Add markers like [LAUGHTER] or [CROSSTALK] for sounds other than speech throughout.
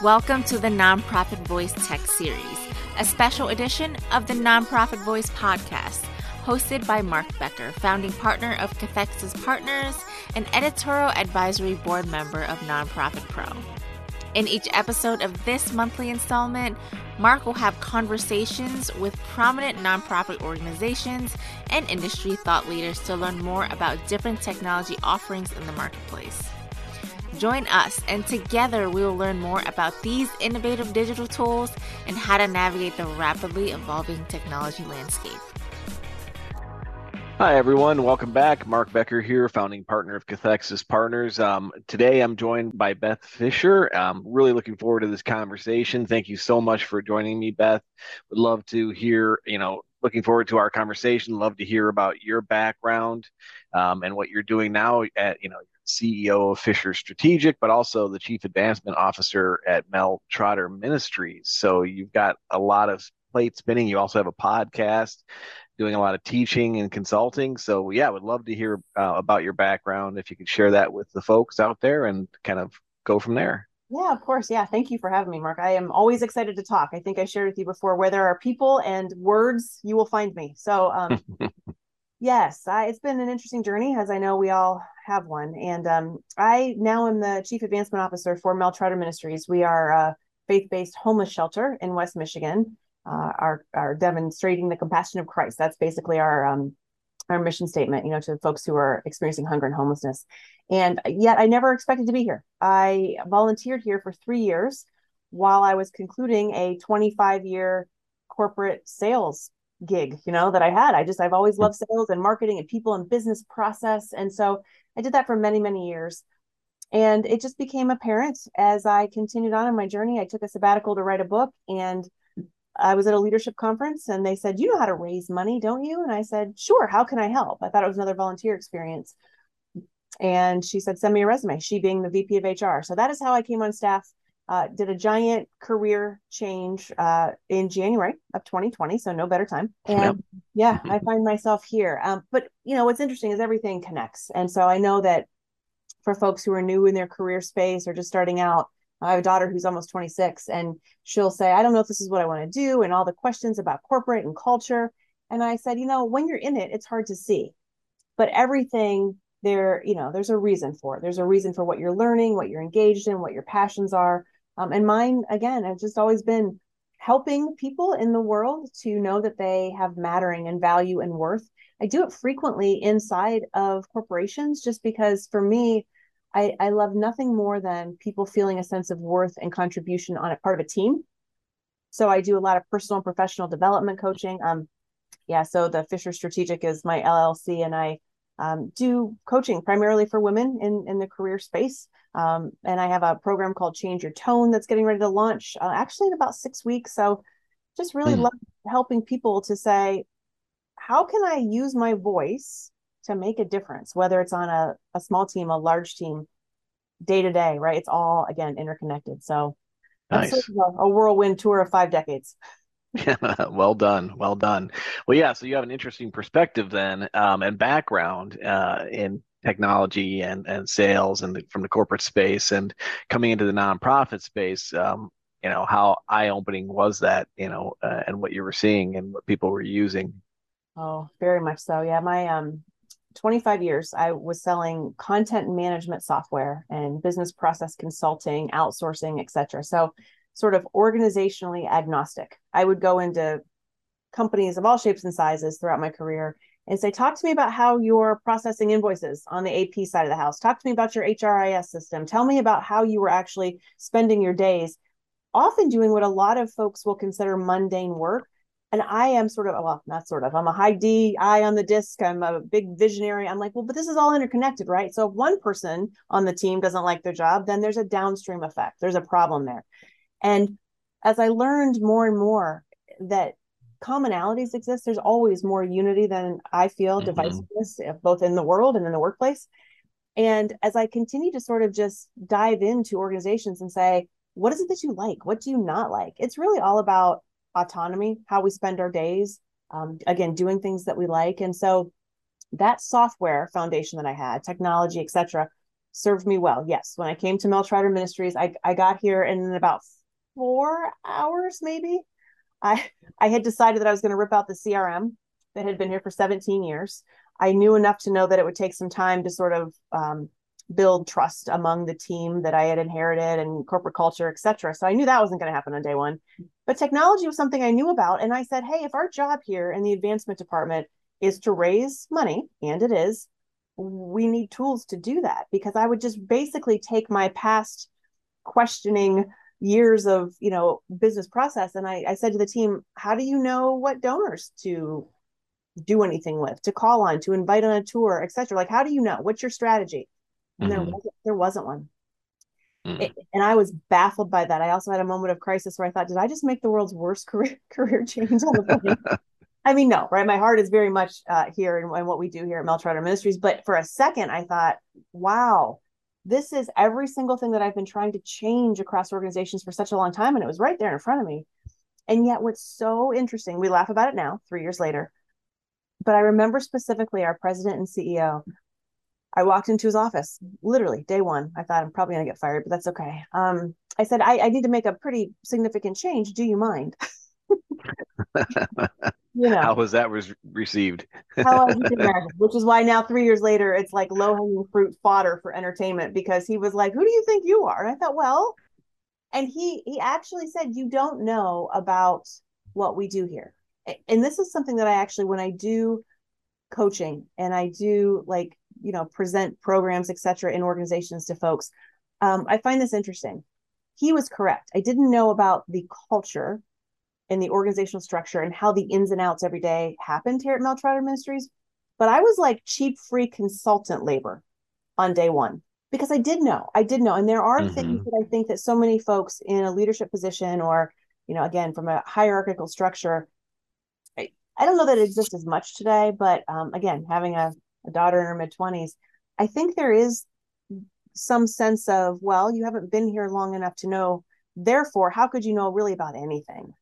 Welcome to the Nonprofit Voice Tech Series, a special edition of the Nonprofit Voice podcast, hosted by Mark Becker, founding partner of Cathexis Partners and editorial advisory board member of Nonprofit Pro. In each episode of this monthly installment, Mark will have conversations with prominent nonprofit organizations and industry thought leaders to learn more about different technology offerings in the marketplace. Join us, and together we will learn more about these innovative digital tools and how to navigate the rapidly evolving technology landscape. Hi, everyone. Welcome back. Mark Becker here, founding partner of Cathexis Partners. Um, today, I'm joined by Beth Fisher. I'm really looking forward to this conversation. Thank you so much for joining me, Beth. Would love to hear, you know, looking forward to our conversation. Love to hear about your background um, and what you're doing now at, you know, CEO of Fisher Strategic, but also the Chief Advancement Officer at Mel Trotter Ministries. So you've got a lot of plate spinning. You also have a podcast doing a lot of teaching and consulting. So yeah, would love to hear uh, about your background if you could share that with the folks out there and kind of go from there. Yeah, of course. Yeah. Thank you for having me, Mark. I am always excited to talk. I think I shared with you before where there are people and words, you will find me. So, um, [LAUGHS] yes, I, it's been an interesting journey, as I know we all have one. And um, I now am the Chief Advancement Officer for Mel Trotter Ministries. We are a faith based homeless shelter in West Michigan, uh, are, are demonstrating the compassion of Christ. That's basically our um, our mission statement, you know, to folks who are experiencing hunger and homelessness. And yet I never expected to be here. I volunteered here for three years while I was concluding a 25 year corporate sales gig, you know, that I had. I just, I've always loved sales and marketing and people and business process. And so I did that for many, many years. And it just became apparent as I continued on in my journey. I took a sabbatical to write a book and I was at a leadership conference and they said, You know how to raise money, don't you? And I said, Sure. How can I help? I thought it was another volunteer experience. And she said, Send me a resume, she being the VP of HR. So that is how I came on staff. Uh, did a giant career change uh, in January of 2020, so no better time. [LAUGHS] And yeah, I find myself here. Um, but you know, what's interesting is everything connects, and so I know that for folks who are new in their career space or just starting out, I have a daughter who's almost 26, and she'll say, I don't know if this is what I want to do, and all the questions about corporate and culture. And I said, you know, when you're in it, it's hard to see, but everything there, you know, there's a reason for it. There's a reason for what you're learning, what you're engaged in, what your passions are. Um, and mine, again, has just always been helping people in the world to know that they have mattering and value and worth. I do it frequently inside of corporations just because for me, I, I love nothing more than people feeling a sense of worth and contribution on a part of a team. So I do a lot of personal and professional development coaching. Um, yeah, so the Fisher Strategic is my LLC, and I um, do coaching primarily for women in in the career space. Um, and I have a program called Change Your Tone that's getting ready to launch uh, actually in about six weeks. So just really mm. love helping people to say, how can I use my voice to make a difference, whether it's on a, a small team, a large team, day to day, right? It's all again interconnected. So nice. Sort of a, a whirlwind tour of five decades. [LAUGHS] [LAUGHS] well done, well done. Well, yeah. So you have an interesting perspective then, um, and background uh, in technology and and sales, and the, from the corporate space, and coming into the nonprofit space. Um, you know, how eye opening was that? You know, uh, and what you were seeing and what people were using. Oh, very much so. Yeah, my um 25 years, I was selling content management software and business process consulting, outsourcing, etc. So, sort of organizationally agnostic. I would go into companies of all shapes and sizes throughout my career and say, Talk to me about how you're processing invoices on the AP side of the house. Talk to me about your HRIS system. Tell me about how you were actually spending your days, often doing what a lot of folks will consider mundane work and I am sort of well, not sort of. I'm a high D, eye on the DISC. I'm a big visionary. I'm like, well, but this is all interconnected, right? So if one person on the team doesn't like their job, then there's a downstream effect. There's a problem there. And as I learned more and more that commonalities exist, there's always more unity than I feel mm-hmm. divisiveness, eh, both in the world and in the workplace. And as I continue to sort of just dive into organizations and say, what is it that you like? What do you not like? It's really all about autonomy, how we spend our days, um, again, doing things that we like. And so that software foundation that I had, technology, etc., served me well. Yes. When I came to Mel Trotter Ministries, I, I got here in about four hours, maybe, I I had decided that I was going to rip out the CRM that had been here for 17 years. I knew enough to know that it would take some time to sort of um, build trust among the team that I had inherited and corporate culture, et cetera. So I knew that wasn't going to happen on day one. But technology was something I knew about. And I said, hey, if our job here in the advancement department is to raise money, and it is, we need tools to do that because I would just basically take my past questioning years of you know business process and I, I said to the team how do you know what donors to do anything with to call on to invite on a tour etc like how do you know? What's your strategy? And mm-hmm. there wasn't there wasn't one. Mm-hmm. it, and i was baffled by that. I also had a moment of crisis where i thought did i just make the world's worst [LAUGHS] career career change on the plane [LAUGHS] i mean no right? My heart is very much uh, here and, what we do here at Mel Trotter ministries but for a second i thought wow this is every single thing that I've been trying to change across organizations for such a long time. And it was right there in front of me. And yet, what's so interesting, we laugh about it now, three years later. But I remember specifically our president and CEO. I walked into his office, literally day one. I thought I'm probably going to get fired, but that's okay. Um, I said, I, I need to make a pretty significant change. Do you mind? [LAUGHS] [LAUGHS] you know. how was that was received? How you can imagine which is why now three years later it's like low-hanging fruit fodder for entertainment because he was like who do you think you are? And i thought well and he he actually said you don't know about what we do here. And this is something that i actually when i do coaching and i do like you know present programs etc in organizations to folks um, i find this interesting. He was correct. I didn't know about the culture in the organizational structure and how the ins and outs every day happened here at Mel Trotter Ministries. But I was like cheap, free consultant labor on day one because I did know, I did know. And there are mm-hmm. things that I think that so many folks in a leadership position or, you know, again, from a hierarchical structure, I, I don't know that it exists as much today, but um, again, having a, a daughter in her mid 20s, I think there is some sense of, well, you haven't been here long enough to know. Therefore, how could you know really about anything?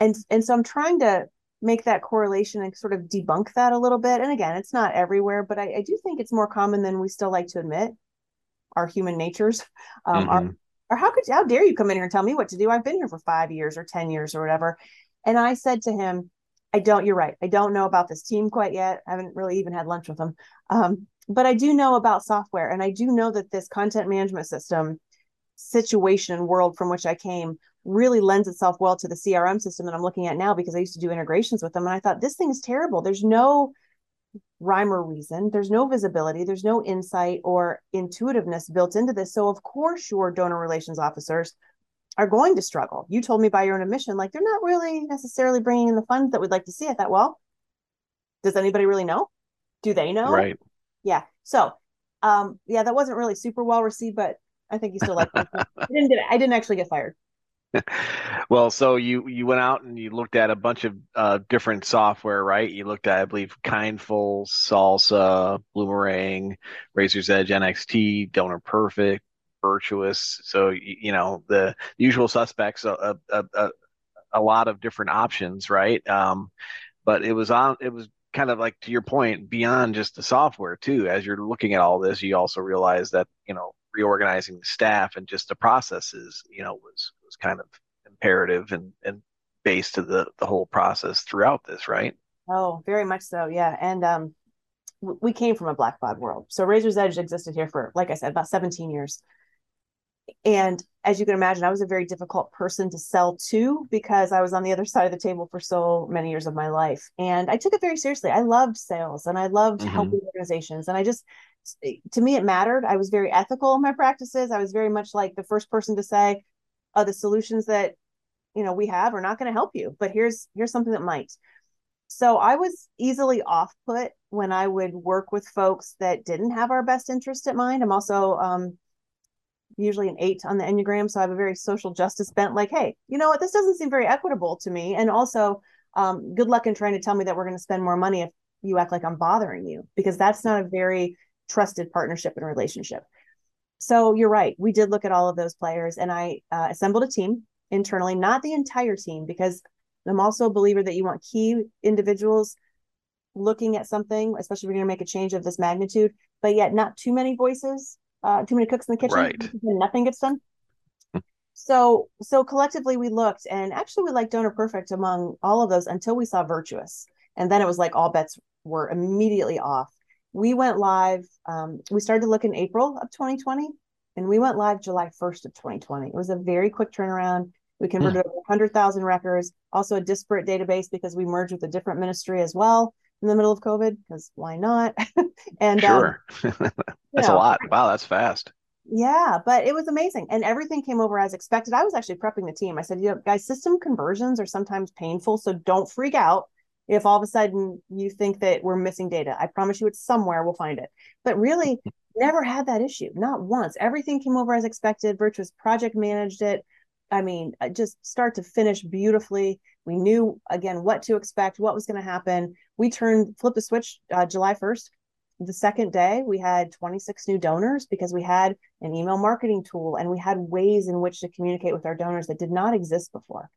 And and so i'm trying to make that correlation and sort of debunk that a little bit. And again it's not everywhere but i, I do think it's more common than we still like to admit. Our human natures [LAUGHS] um mm-hmm. or how could how dare you come in here and tell me what to do? I've been here for five years or ten years or whatever. And i said to him i don't you're right. I don't know about this team quite yet. I haven't really even had lunch with them. Um, but i do know about software and i do know that this content management system situation and world from which i came really lends itself well to the CRM system that I'm looking at now because I used to do integrations with them. And I thought, this thing is terrible. There's no rhyme or reason, there's no visibility, there's no insight or intuitiveness built into this. So, of course, your donor relations officers are going to struggle. You told me by your own admission, like they're not really necessarily bringing in the funds that we'd like to see. I thought, well, does anybody really know? Do they know? Right. Yeah. So, um, yeah, that wasn't really super well received, but I think you still like. [LAUGHS] I didn't get. I didn't actually get fired. [LAUGHS] well, so you you went out and you looked at a bunch of uh, different software, right? You looked at, I believe, Kindful, Salsa, Bloomerang, Razor's Edge, NXT, Donor Perfect, Virtuous. So you know the usual suspects, a, a, a, a lot of different options, right? Um, but it was on. It was kind of like to your point, beyond just the software too. As you're looking at all this, you also realize that you know reorganizing the staff and just the processes, you know, was was kind of imperative and and base to the the whole process throughout this, right? Oh, very much so, yeah. And um, we came from a Blackbaud world, so Razor's Edge existed here for, like I said, about 17 years. And as you can imagine, I was a very difficult person to sell to because I was on the other [LAUGHS] side of the table for so many years of my life. And I took it very seriously. I loved sales and I loved mm-hmm. helping organizations. And I just, to me, it mattered. I was very ethical in my practices. I was very much like the first person to say, oh, the solutions that you know we have are not going to help you but here's here's something that might so i was easily off put when i would work with folks that didn't have our best interest at mind i'm also um, usually an eight on the enneagram so i have a very social justice bent like hey you know what this doesn't seem very equitable to me and also um, good luck in trying to tell me that we're going to spend more money if you act like i'm bothering you because that's not a very trusted partnership and relationship so you're right we did look at all of those players and i uh, assembled a team internally, not the entire team, because I'm also a believer that you want key individuals looking at something, especially if you're going to make a change of this magnitude, but yet not too many voices uh, too many cooks in the kitchen. Right. [LAUGHS] Nothing gets done. so so collectively we looked and actually we liked Donor Perfect among all of those until we saw Virtuous. And then it was like all bets were immediately off. We went live. Um, we started to look in April of 2020 and we went live July 1st of 2020. It was a very quick turnaround. We converted mm. over 100,000 records, also a disparate database because we merged with a different ministry as well in the middle of COVID because why not? [LAUGHS] and um, sure, um, [LAUGHS] that's know, a lot. Wow, that's fast. Yeah, but it was amazing, and everything came over as expected. I was actually prepping the team. I said, "You know, guys, system conversions are sometimes painful, so don't freak out if all of a sudden you think that we're missing data. I promise you, it's somewhere. We'll find it." But really, never had that issue, not once. Everything came over as expected. Virtuous project managed it. I mean, uh, just start to finish beautifully. We knew again what to expect, what was going to happen. We turned flip the switch uh, July 1st. The second day, we had 26 new donors because we had an email marketing tool and we had ways in which to communicate with our donors that did not exist before.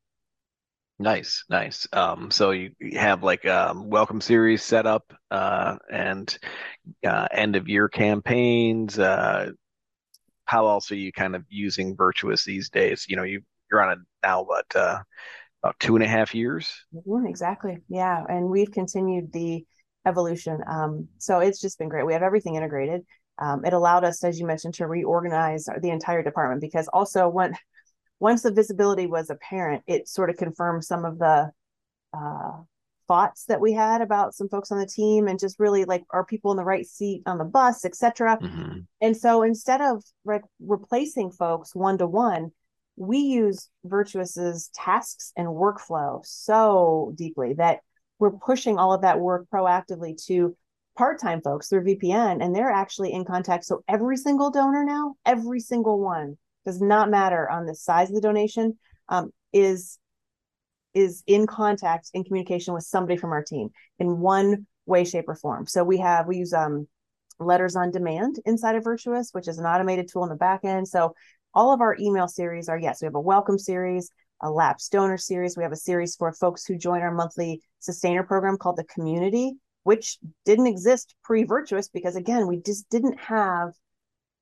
Nice, nice. Um, so you have like a um, welcome series set up uh, and uh, end of year campaigns. Uh, how else are you kind of using Virtuous these days? You know, you you're on it now, but uh, about two and a half years. Mm-hmm, exactly. Yeah. And we've continued the evolution. Um, so it's just been great. We have everything integrated. Um, it allowed us, as you mentioned, to reorganize the entire department because also when once the visibility was apparent, it sort of confirmed some of the uh, thoughts that we had about some folks on the team and just really like are people in the right seat on the bus, etc. Mm-hmm. And so instead of re- replacing folks one to one, we use Virtuous's tasks and workflow so deeply that we're pushing all of that work proactively to part-time folks through VPN and they're actually in contact. So every single donor now, every single one does not matter on the size of the donation, um, is is in contact in communication with somebody from our team in one way, shape, or form. So we have we use um letters on demand inside of Virtuous, which is an automated tool in the back end. So all of our email series are yes, we have a welcome series, a lapsed donor series. We have a series for folks who join our monthly sustainer program called the community, which didn't exist pre Virtuous because again, we just didn't have,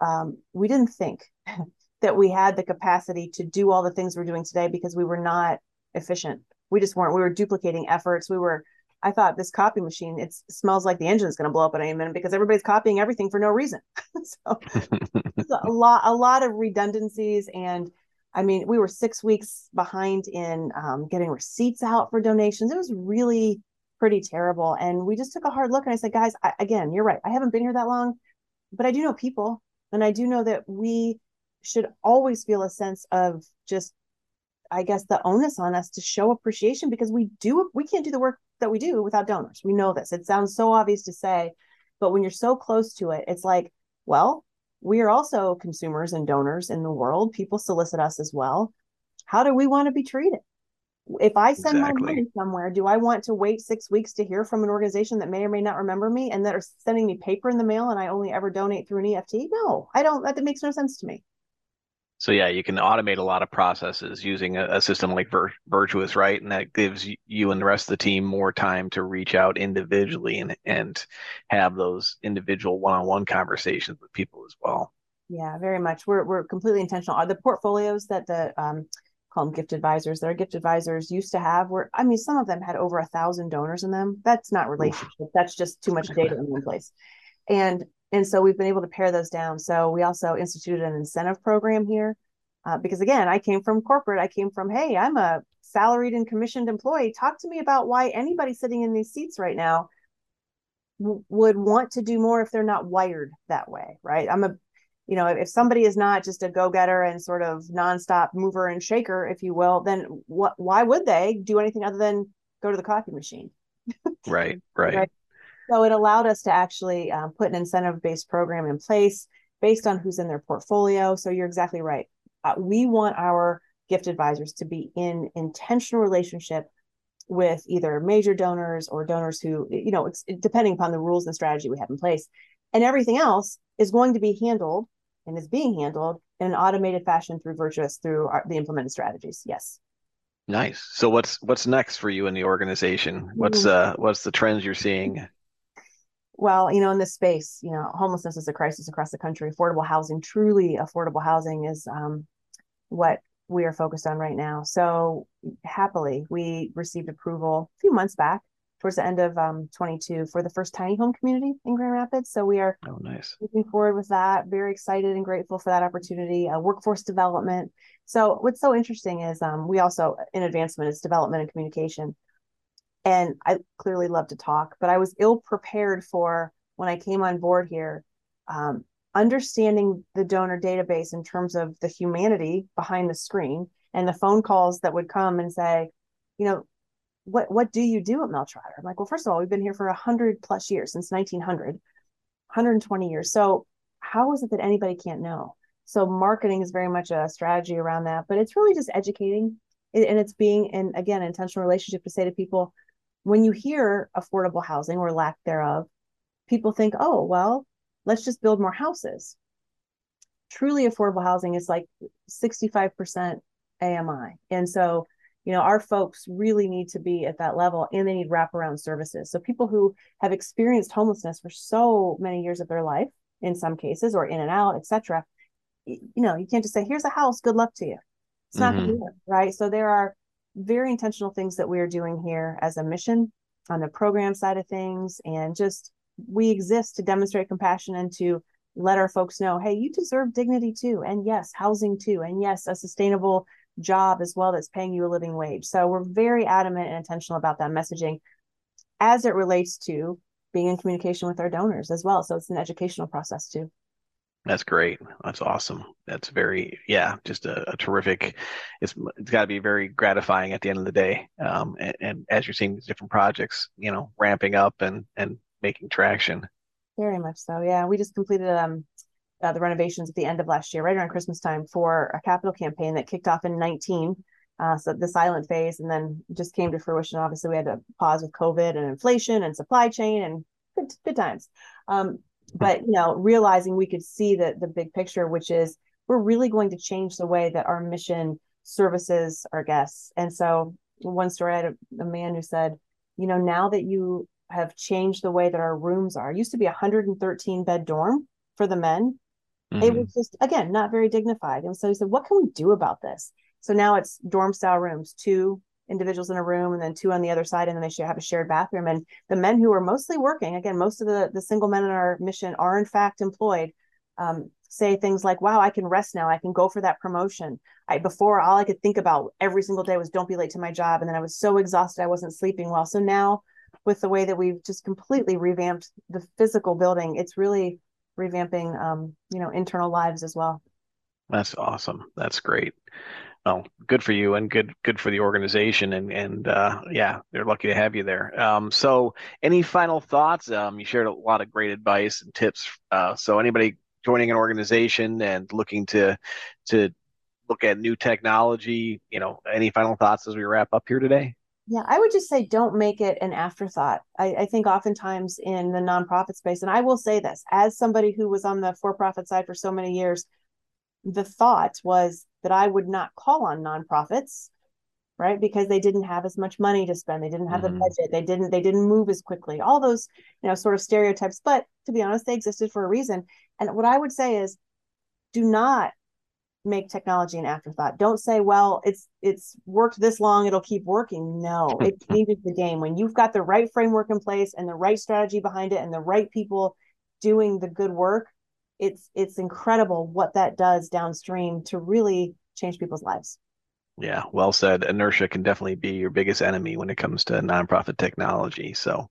um, we didn't think [LAUGHS] that we had the capacity to do all the things we're doing today because we were not efficient. We just weren't. We were duplicating efforts. We were I thought this copy machine, it smells like the engine's going to blow up at any minute because everybody's copying everything for no reason. [LAUGHS] so a lot, a lot of redundancies. And I mean, we were six weeks behind in um, getting receipts out for donations. It was really pretty terrible. And we just took a hard look and I said, guys, I, again, you're right. I haven't been here that long, but I do know people. And I do know that we should always feel a sense of just I guess the onus on us to show appreciation because we do we can't do the work that we do without donors. We know this. It sounds so obvious to say, but when you're so close to it, it's like, well, we are also consumers and donors in the world. People solicit us as well. How do we want to be treated? If I send exactly. my money somewhere, do I want to wait six weeks to hear from an organization that may or may not remember me and that are sending me paper in the mail and I only ever donate through an EFT? No, I don't. That, that makes no sense to me. So yeah, you can automate a lot of processes using a, a system like Vir- Virtuous, right? And that gives you and the rest of the team more time to reach out individually and and have those individual one-on-one conversations with people as well. Yeah, very much. We're we're completely intentional. Are the portfolios that the um, call them gift advisors that our gift advisors used to have were I mean some of them had over a thousand donors in them. That's not relationship. That's just too much data in one place. And and so we've been able to pare those down. So we also instituted an incentive program here uh, because again, I came from corporate. I came from, hey, I'm a salaried and commissioned employee. Talk to me about why anybody sitting in these seats right now w- would want to do more if they're not wired that way, right? I'm a, you know, if somebody is not just a go-getter and sort of nonstop mover and shaker, if you will, then what? Why would they do anything other than go to the coffee machine? right, [LAUGHS] right. right? So it allowed us to actually um, put an incentive based program in place based on who's in their portfolio. So you're exactly right. Uh, we want our gift advisors to be in intentional relationship with either major donors or donors who, you know, depending upon the rules and strategy we have in place. And everything else is going to be handled and is being handled in an automated fashion through Virtuous through our, the implemented strategies. Yes. Nice. So what's what's next for you in the organization? What's mm-hmm. uh what's the trends you're seeing? Well, you know, in this space, you know, homelessness is a crisis across the country. Affordable housing, truly affordable housing, is um, what we are focused on right now. So happily, we received approval a few months back towards the end of um, 22 for the first tiny home community in Grand Rapids. So we are oh, nice. moving forward with that. Very excited and grateful for that opportunity. Uh, workforce development. So what's so interesting is um, we also in advancement is development and communication. And I clearly love to talk, but I was ill prepared for when I came on board here. Um, understanding the donor database in terms of the humanity behind the screen and the phone calls that would come and say, you know, what what do you do at Mel Trotter? I'm like, well, first of all, we've been here for hundred plus years since 1900, 120 years. So how is it that anybody can't know? So marketing is very much a strategy around that, but it's really just educating, and it's being in again intentional relationship to say to people, when you hear affordable housing or lack thereof, people think, oh well, let's just build more houses. Truly affordable housing is like 65% AMI, and so you know our folks really need to be at that level and they need wraparound services so people who have experienced homelessness for so many years of their life in some cases or in and out etc you know you can't just say here's a house good luck to you it's not mm-hmm. work, right so there are very intentional things that we are doing here as a mission on the program side of things and just we exist to demonstrate compassion and to let our folks know hey you deserve dignity too and yes housing too and yes a sustainable job as well that's paying you a living wage. So we're very adamant and intentional about that messaging as it relates to being in communication with our donors as well. So it's an educational process too. That's great. That's awesome. That's very, yeah, just a, a terrific. It's it's got to be very gratifying at the end of the day. Um, and, and, as you're seeing these different projects, you know, ramping up and and making traction. Very much so. Yeah, we just completed um uh, the renovations at the end of last year, right around Christmas time, for a capital campaign that kicked off in 19. Uh, so the silent phase, and then just came to fruition. Obviously, we had to pause with COVID and inflation and supply chain and good, good times. Um, but you know, realizing we could see the the big picture, which is we're really going to change the way that our mission services our guests. And so, one story I had a, a man who said, you know, now that you have changed the way that our rooms are, it used to be a 113 bed dorm for the men Mm-hmm. It was just again not very dignified. And so he said, "What can we do about this?" So now it's dorm style rooms, two individuals in a room, and then two on the other side, and then they should have a shared bathroom. And the men who are mostly working, again, most of the the single men in our mission are in fact employed. Um, say things like, "Wow, I can rest now. I can go for that promotion." I before all I could think about every single day was don't be late to my job, and then I was so exhausted I wasn't sleeping well. So now, with the way that we've just completely revamped the physical building, it's really revamping um, you know internal lives as well that's awesome that's great well good for you and good good for the organization and and uh, yeah they're lucky to have you there. Um, so any final thoughts? Um, you shared a lot of great advice and tips uh, so anybody joining an organization and looking to to look at new technology you know any final thoughts as we wrap up here today? Yeah, I would just say don't make it an afterthought. I, I, think oftentimes in the nonprofit space, and I will say this as somebody who was on the for profit side for so many years, the thought was that I would not call on nonprofits, right? Because they didn't have as much money to spend, they didn't have mm-hmm. the budget, they didn't they didn't move as quickly. All those, you know, sort of stereotypes. But to be honest, they existed for a reason. And what I would say is do not make technology an afterthought. Don't say, well, it's it's worked this long, it'll keep working. No, it [LAUGHS] changes the game. When you've got the right framework in place and the right strategy behind it and the right people doing the good work, it's it's incredible what that does downstream to really change people's lives. Yeah, well said. Inertia can definitely be your biggest enemy when it comes to nonprofit technology. So,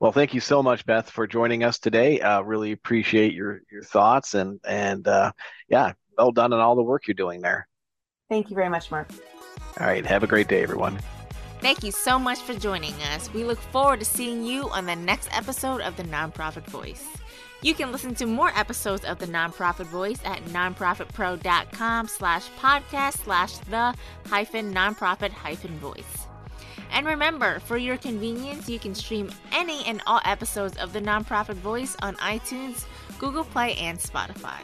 well, thank you so much, Beth, for joining us today. Uh, really appreciate your your thoughts and and uh, yeah, well done on all the work you're doing there. Thank you very much, Mark. All right. Have a great day, everyone. Thank you so much for joining us. We look forward to seeing you on the next episode of The Nonprofit Voice. You can listen to more episodes of The Nonprofit Voice at nonprofitpro.com slash podcast slash the hyphen nonprofit hyphen voice. And remember, for your convenience, you can stream any and all episodes of The Nonprofit Voice on iTunes, Google Play, and Spotify.